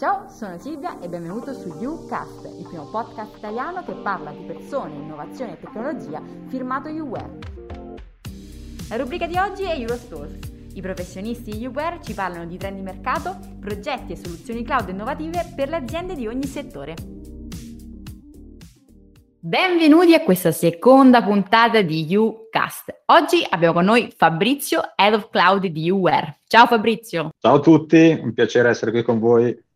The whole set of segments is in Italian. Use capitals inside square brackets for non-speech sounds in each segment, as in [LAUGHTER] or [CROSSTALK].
Ciao, sono Silvia e benvenuto su UCast, il primo podcast italiano che parla di persone, innovazione e tecnologia firmato UWare. La rubrica di oggi è Eurostores. I professionisti di UWare ci parlano di trend di mercato, progetti e soluzioni cloud innovative per le aziende di ogni settore. Benvenuti a questa seconda puntata di UCast. Oggi abbiamo con noi Fabrizio, Head of Cloud di UWare. Ciao Fabrizio. Ciao a tutti, un piacere essere qui con voi.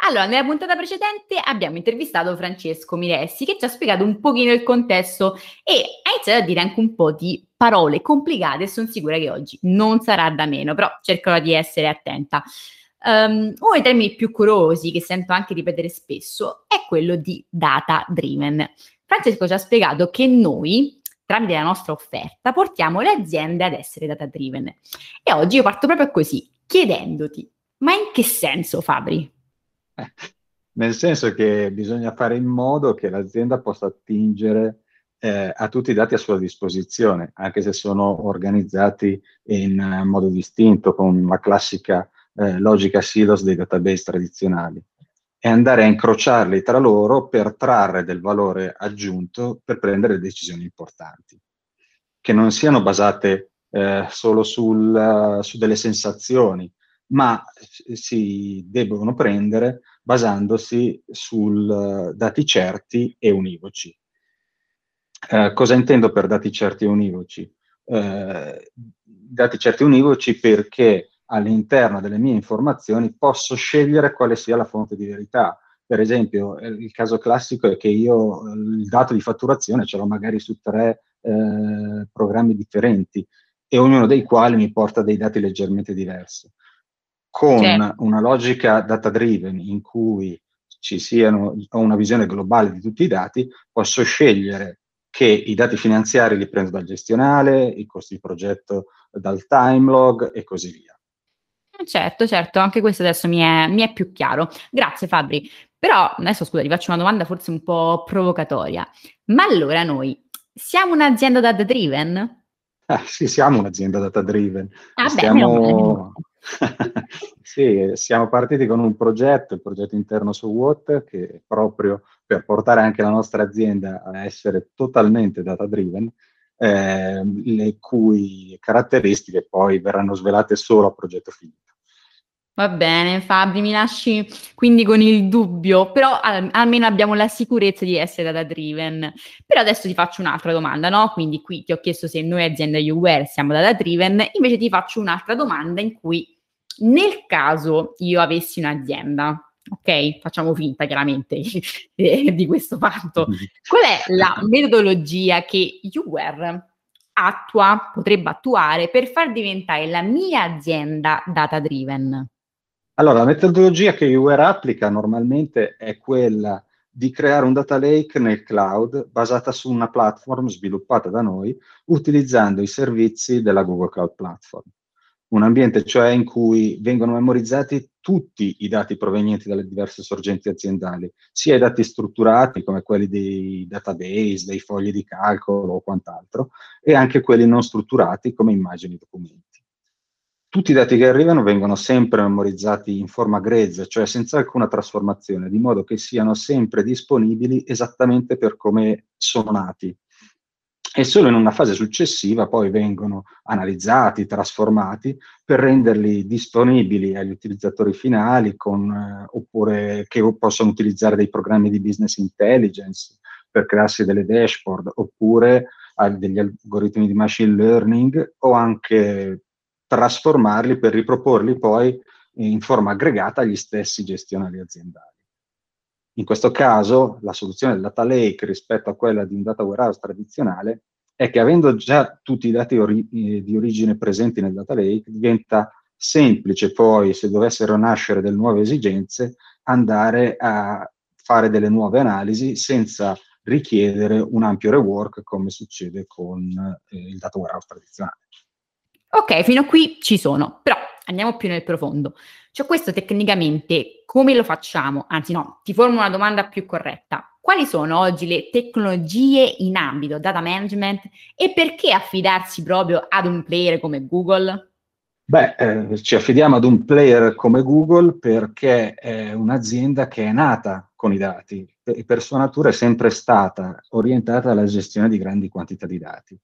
Allora, nella puntata precedente abbiamo intervistato Francesco Miressi che ci ha spiegato un pochino il contesto e ha iniziato a dire anche un po' di parole complicate e sono sicura che oggi non sarà da meno, però cercherò di essere attenta. Um, uno dei termini più curiosi che sento anche ripetere spesso è quello di data driven. Francesco ci ha spiegato che noi, tramite la nostra offerta, portiamo le aziende ad essere data driven. E oggi io parto proprio così, chiedendoti, ma in che senso Fabri? Nel senso che bisogna fare in modo che l'azienda possa attingere eh, a tutti i dati a sua disposizione, anche se sono organizzati in uh, modo distinto, con la classica eh, logica silos dei database tradizionali, e andare a incrociarli tra loro per trarre del valore aggiunto per prendere decisioni importanti, che non siano basate eh, solo sul, uh, su delle sensazioni, ma si debbono prendere basandosi su uh, dati certi e univoci. Uh, cosa intendo per dati certi e univoci? Uh, dati certi e univoci perché all'interno delle mie informazioni posso scegliere quale sia la fonte di verità. Per esempio, eh, il caso classico è che io il dato di fatturazione ce l'ho magari su tre eh, programmi differenti e ognuno dei quali mi porta dei dati leggermente diversi con certo. una logica data driven in cui ci siano ho una visione globale di tutti i dati, posso scegliere che i dati finanziari li prendo dal gestionale, i costi di progetto dal time log e così via. Certo, certo, anche questo adesso mi è, mi è più chiaro. Grazie Fabri. Però adesso scusa, ti faccio una domanda forse un po' provocatoria. Ma allora noi siamo un'azienda data driven? Ah, sì, siamo un'azienda data driven. Ah, Stiamo... beh, sì, siamo partiti con un progetto, il progetto interno su What, che proprio per portare anche la nostra azienda a essere totalmente data driven, eh, le cui caratteristiche poi verranno svelate solo a progetto finito. Va bene, Fabri, mi lasci quindi con il dubbio, però al- almeno abbiamo la sicurezza di essere data driven. Però adesso ti faccio un'altra domanda, no? Quindi qui ti ho chiesto se noi azienda UWare siamo data driven, invece ti faccio un'altra domanda in cui nel caso io avessi un'azienda, ok? Facciamo finta chiaramente [LAUGHS] di questo fatto. Qual è la metodologia che UWare attua, potrebbe attuare per far diventare la mia azienda data driven? Allora, la metodologia che UR applica normalmente è quella di creare un data lake nel cloud basata su una platform sviluppata da noi utilizzando i servizi della Google Cloud Platform. Un ambiente cioè in cui vengono memorizzati tutti i dati provenienti dalle diverse sorgenti aziendali, sia i dati strutturati come quelli dei database, dei fogli di calcolo o quant'altro, e anche quelli non strutturati come immagini e documenti tutti i dati che arrivano vengono sempre memorizzati in forma grezza, cioè senza alcuna trasformazione, di modo che siano sempre disponibili esattamente per come sono nati. E solo in una fase successiva poi vengono analizzati, trasformati per renderli disponibili agli utilizzatori finali con, eh, oppure che possono utilizzare dei programmi di business intelligence per crearsi delle dashboard oppure degli algoritmi di machine learning o anche trasformarli per riproporli poi in forma aggregata agli stessi gestionali aziendali. In questo caso la soluzione del data lake rispetto a quella di un data warehouse tradizionale è che avendo già tutti i dati ori- eh, di origine presenti nel data lake, diventa semplice poi, se dovessero nascere delle nuove esigenze, andare a fare delle nuove analisi senza richiedere un ampio rework come succede con eh, il data warehouse tradizionale. Ok, fino a qui ci sono, però andiamo più nel profondo. Cioè questo tecnicamente come lo facciamo? Anzi no, ti formo una domanda più corretta. Quali sono oggi le tecnologie in ambito data management e perché affidarsi proprio ad un player come Google? Beh, eh, ci affidiamo ad un player come Google perché è un'azienda che è nata con i dati e per sua natura è sempre stata orientata alla gestione di grandi quantità di dati.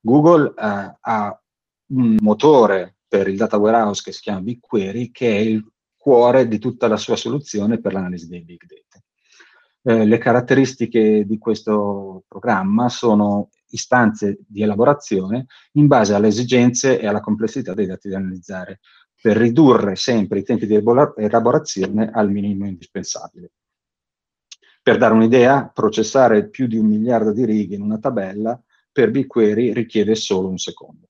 Google eh, ha un motore per il data warehouse che si chiama BigQuery, che è il cuore di tutta la sua soluzione per l'analisi dei big data. Eh, le caratteristiche di questo programma sono istanze di elaborazione in base alle esigenze e alla complessità dei dati da analizzare, per ridurre sempre i tempi di elaborazione al minimo indispensabile. Per dare un'idea, processare più di un miliardo di righe in una tabella per BigQuery richiede solo un secondo.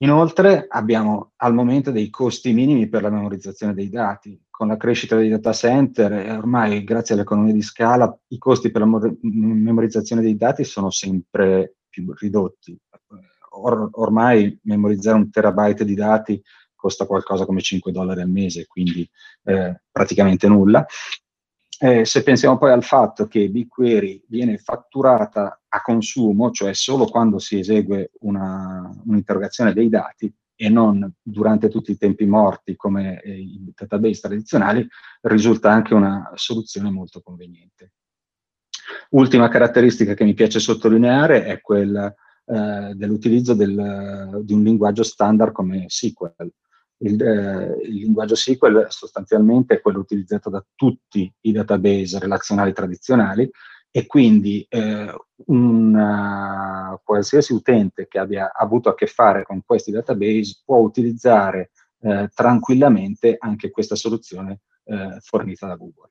Inoltre abbiamo al momento dei costi minimi per la memorizzazione dei dati. Con la crescita dei data center e ormai grazie all'economia di scala i costi per la memorizzazione dei dati sono sempre più ridotti. Or ormai memorizzare un terabyte di dati costa qualcosa come 5 dollari al mese, quindi eh, praticamente nulla. Eh, se pensiamo poi al fatto che BigQuery viene fatturata a consumo, cioè solo quando si esegue una, un'interrogazione dei dati e non durante tutti i tempi morti come eh, i database tradizionali, risulta anche una soluzione molto conveniente. Ultima caratteristica che mi piace sottolineare è quella eh, dell'utilizzo del, di un linguaggio standard come SQL il, eh, il, linguaggio SQL sostanzialmente è quello utilizzato da tutti i database relazionali tradizionali e quindi eh, un qualsiasi utente che abbia avuto a che fare con questi database può utilizzare eh, tranquillamente anche questa soluzione eh, fornita da Google.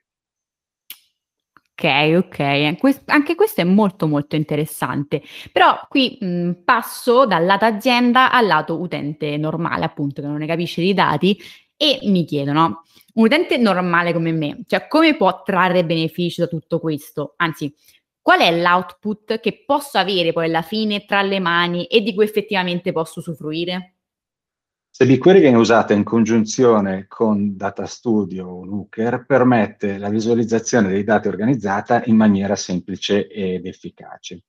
Ok, ok, Quest- anche questo è molto molto interessante, però qui mh, passo dal lato azienda al lato utente normale, appunto, che non ne capisce di dati e mi chiedono, un utente normale come me, cioè come può trarre beneficio da tutto questo? Anzi, qual è l'output che posso avere poi alla fine tra le mani e di cui effettivamente posso usufruire? Se BigQuery viene usata in congiunzione con Data Studio o Looker, permette la visualizzazione dei dati organizzata in maniera semplice ed efficace.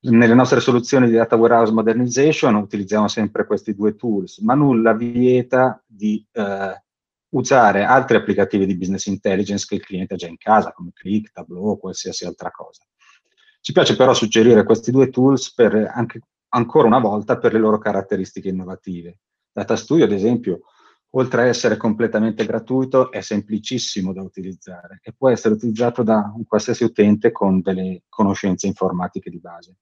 Nelle nostre soluzioni di Data Warehouse Modernization utilizziamo sempre questi due tools, ma nulla vieta di eh, usare altri applicativi di business intelligence che il cliente ha già in casa, come Click, Tableau o qualsiasi altra cosa. Ci piace però suggerire questi due tools per anche, ancora una volta per le loro caratteristiche innovative. Data Studio, ad esempio, oltre a essere completamente gratuito, è semplicissimo da utilizzare e può essere utilizzato da un qualsiasi utente con delle conoscenze informatiche di base.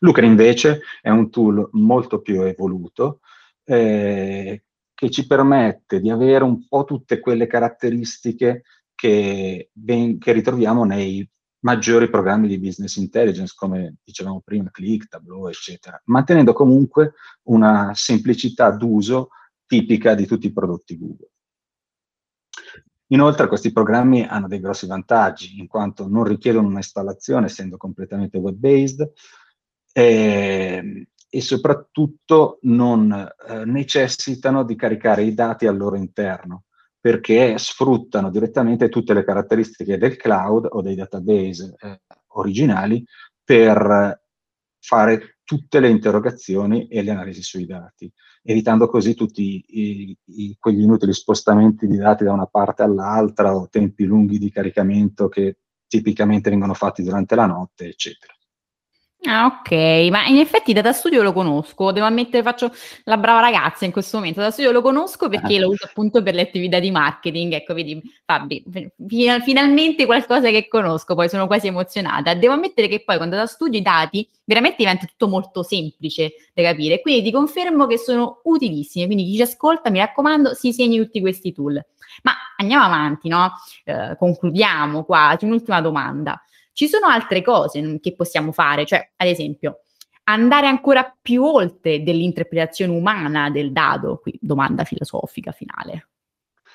Looker invece è un tool molto più evoluto eh, che ci permette di avere un po' tutte quelle caratteristiche che, ben, che ritroviamo nei maggiori programmi di business intelligence, come dicevamo prima, Click, Tableau, eccetera, mantenendo comunque una semplicità d'uso tipica di tutti i prodotti Google. Inoltre questi programmi hanno dei grossi vantaggi, in quanto non richiedono un'installazione, essendo completamente web-based, eh, e soprattutto non eh, necessitano di caricare i dati al loro interno, perché sfruttano direttamente tutte le caratteristiche del cloud o dei database eh, originali per fare tutte le interrogazioni e le analisi sui dati, evitando così tutti i, i, quegli inutili spostamenti di dati da una parte all'altra o tempi lunghi di caricamento che tipicamente vengono fatti durante la notte, eccetera. Ah, ok, ma in effetti Data Studio lo conosco, devo ammettere, faccio la brava ragazza in questo momento. Data Studio lo conosco perché lo uso appunto per le attività di marketing. Ecco, vedi, Fabi, finalmente qualcosa che conosco, poi sono quasi emozionata. Devo ammettere che poi con Data Studio i dati veramente diventa tutto molto semplice da capire, quindi ti confermo che sono utilissimi. Quindi chi ci ascolta, mi raccomando, si segni tutti questi tool. Ma andiamo avanti, no? Eh, concludiamo qua, c'è un'ultima domanda. Ci sono altre cose che possiamo fare, cioè ad esempio andare ancora più oltre dell'interpretazione umana del dado, qui domanda filosofica finale.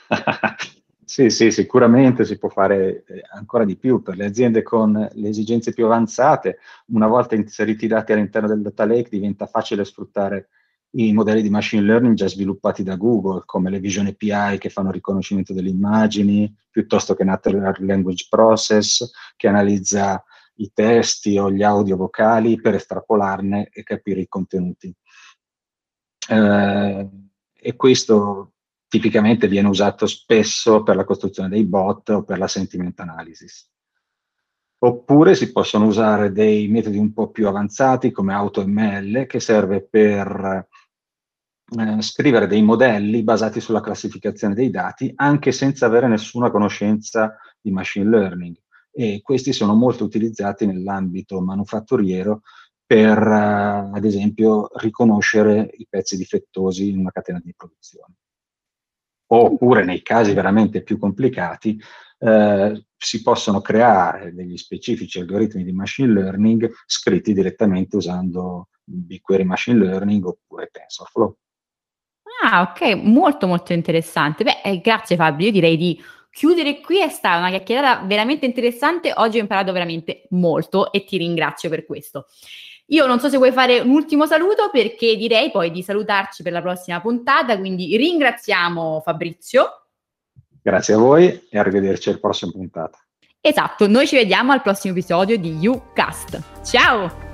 [LAUGHS] sì, sì, sicuramente si può fare eh, ancora di più per le aziende con le esigenze più avanzate. Una volta inseriti i dati all'interno del data lake diventa facile sfruttare i modelli di machine learning già sviluppati da Google, come le Vision API che fanno riconoscimento delle immagini, piuttosto che Natural Language Process che analizza i testi o gli audio vocali per estrapolarne e capire i contenuti. eh, e questo tipicamente viene usato spesso per la costruzione dei bot o per la sentiment analysis. Oppure si possono usare dei metodi un po' più avanzati come AutoML che serve per eh, scrivere dei modelli basati sulla classificazione dei dati anche senza avere nessuna conoscenza di machine learning e questi sono molto utilizzati nell'ambito manufatturiero per, eh, ad esempio, riconoscere i pezzi difettosi in una catena di produzione. Oppure nei casi veramente più complicati eh, si possono creare degli specifici algoritmi di machine learning scritti direttamente usando BigQuery Machine Learning oppure TensorFlow. Ah, ok, molto molto interessante. Beh, eh, grazie Fabio, io direi di chiudere qui, è stata una chiacchierata veramente interessante, oggi ho imparato veramente molto e ti ringrazio per questo. Io non so se vuoi fare un ultimo saluto perché direi poi di salutarci per la prossima puntata, quindi ringraziamo Fabrizio. Grazie a voi e arrivederci alla prossima puntata. Esatto, noi ci vediamo al prossimo episodio di YouCast. Ciao!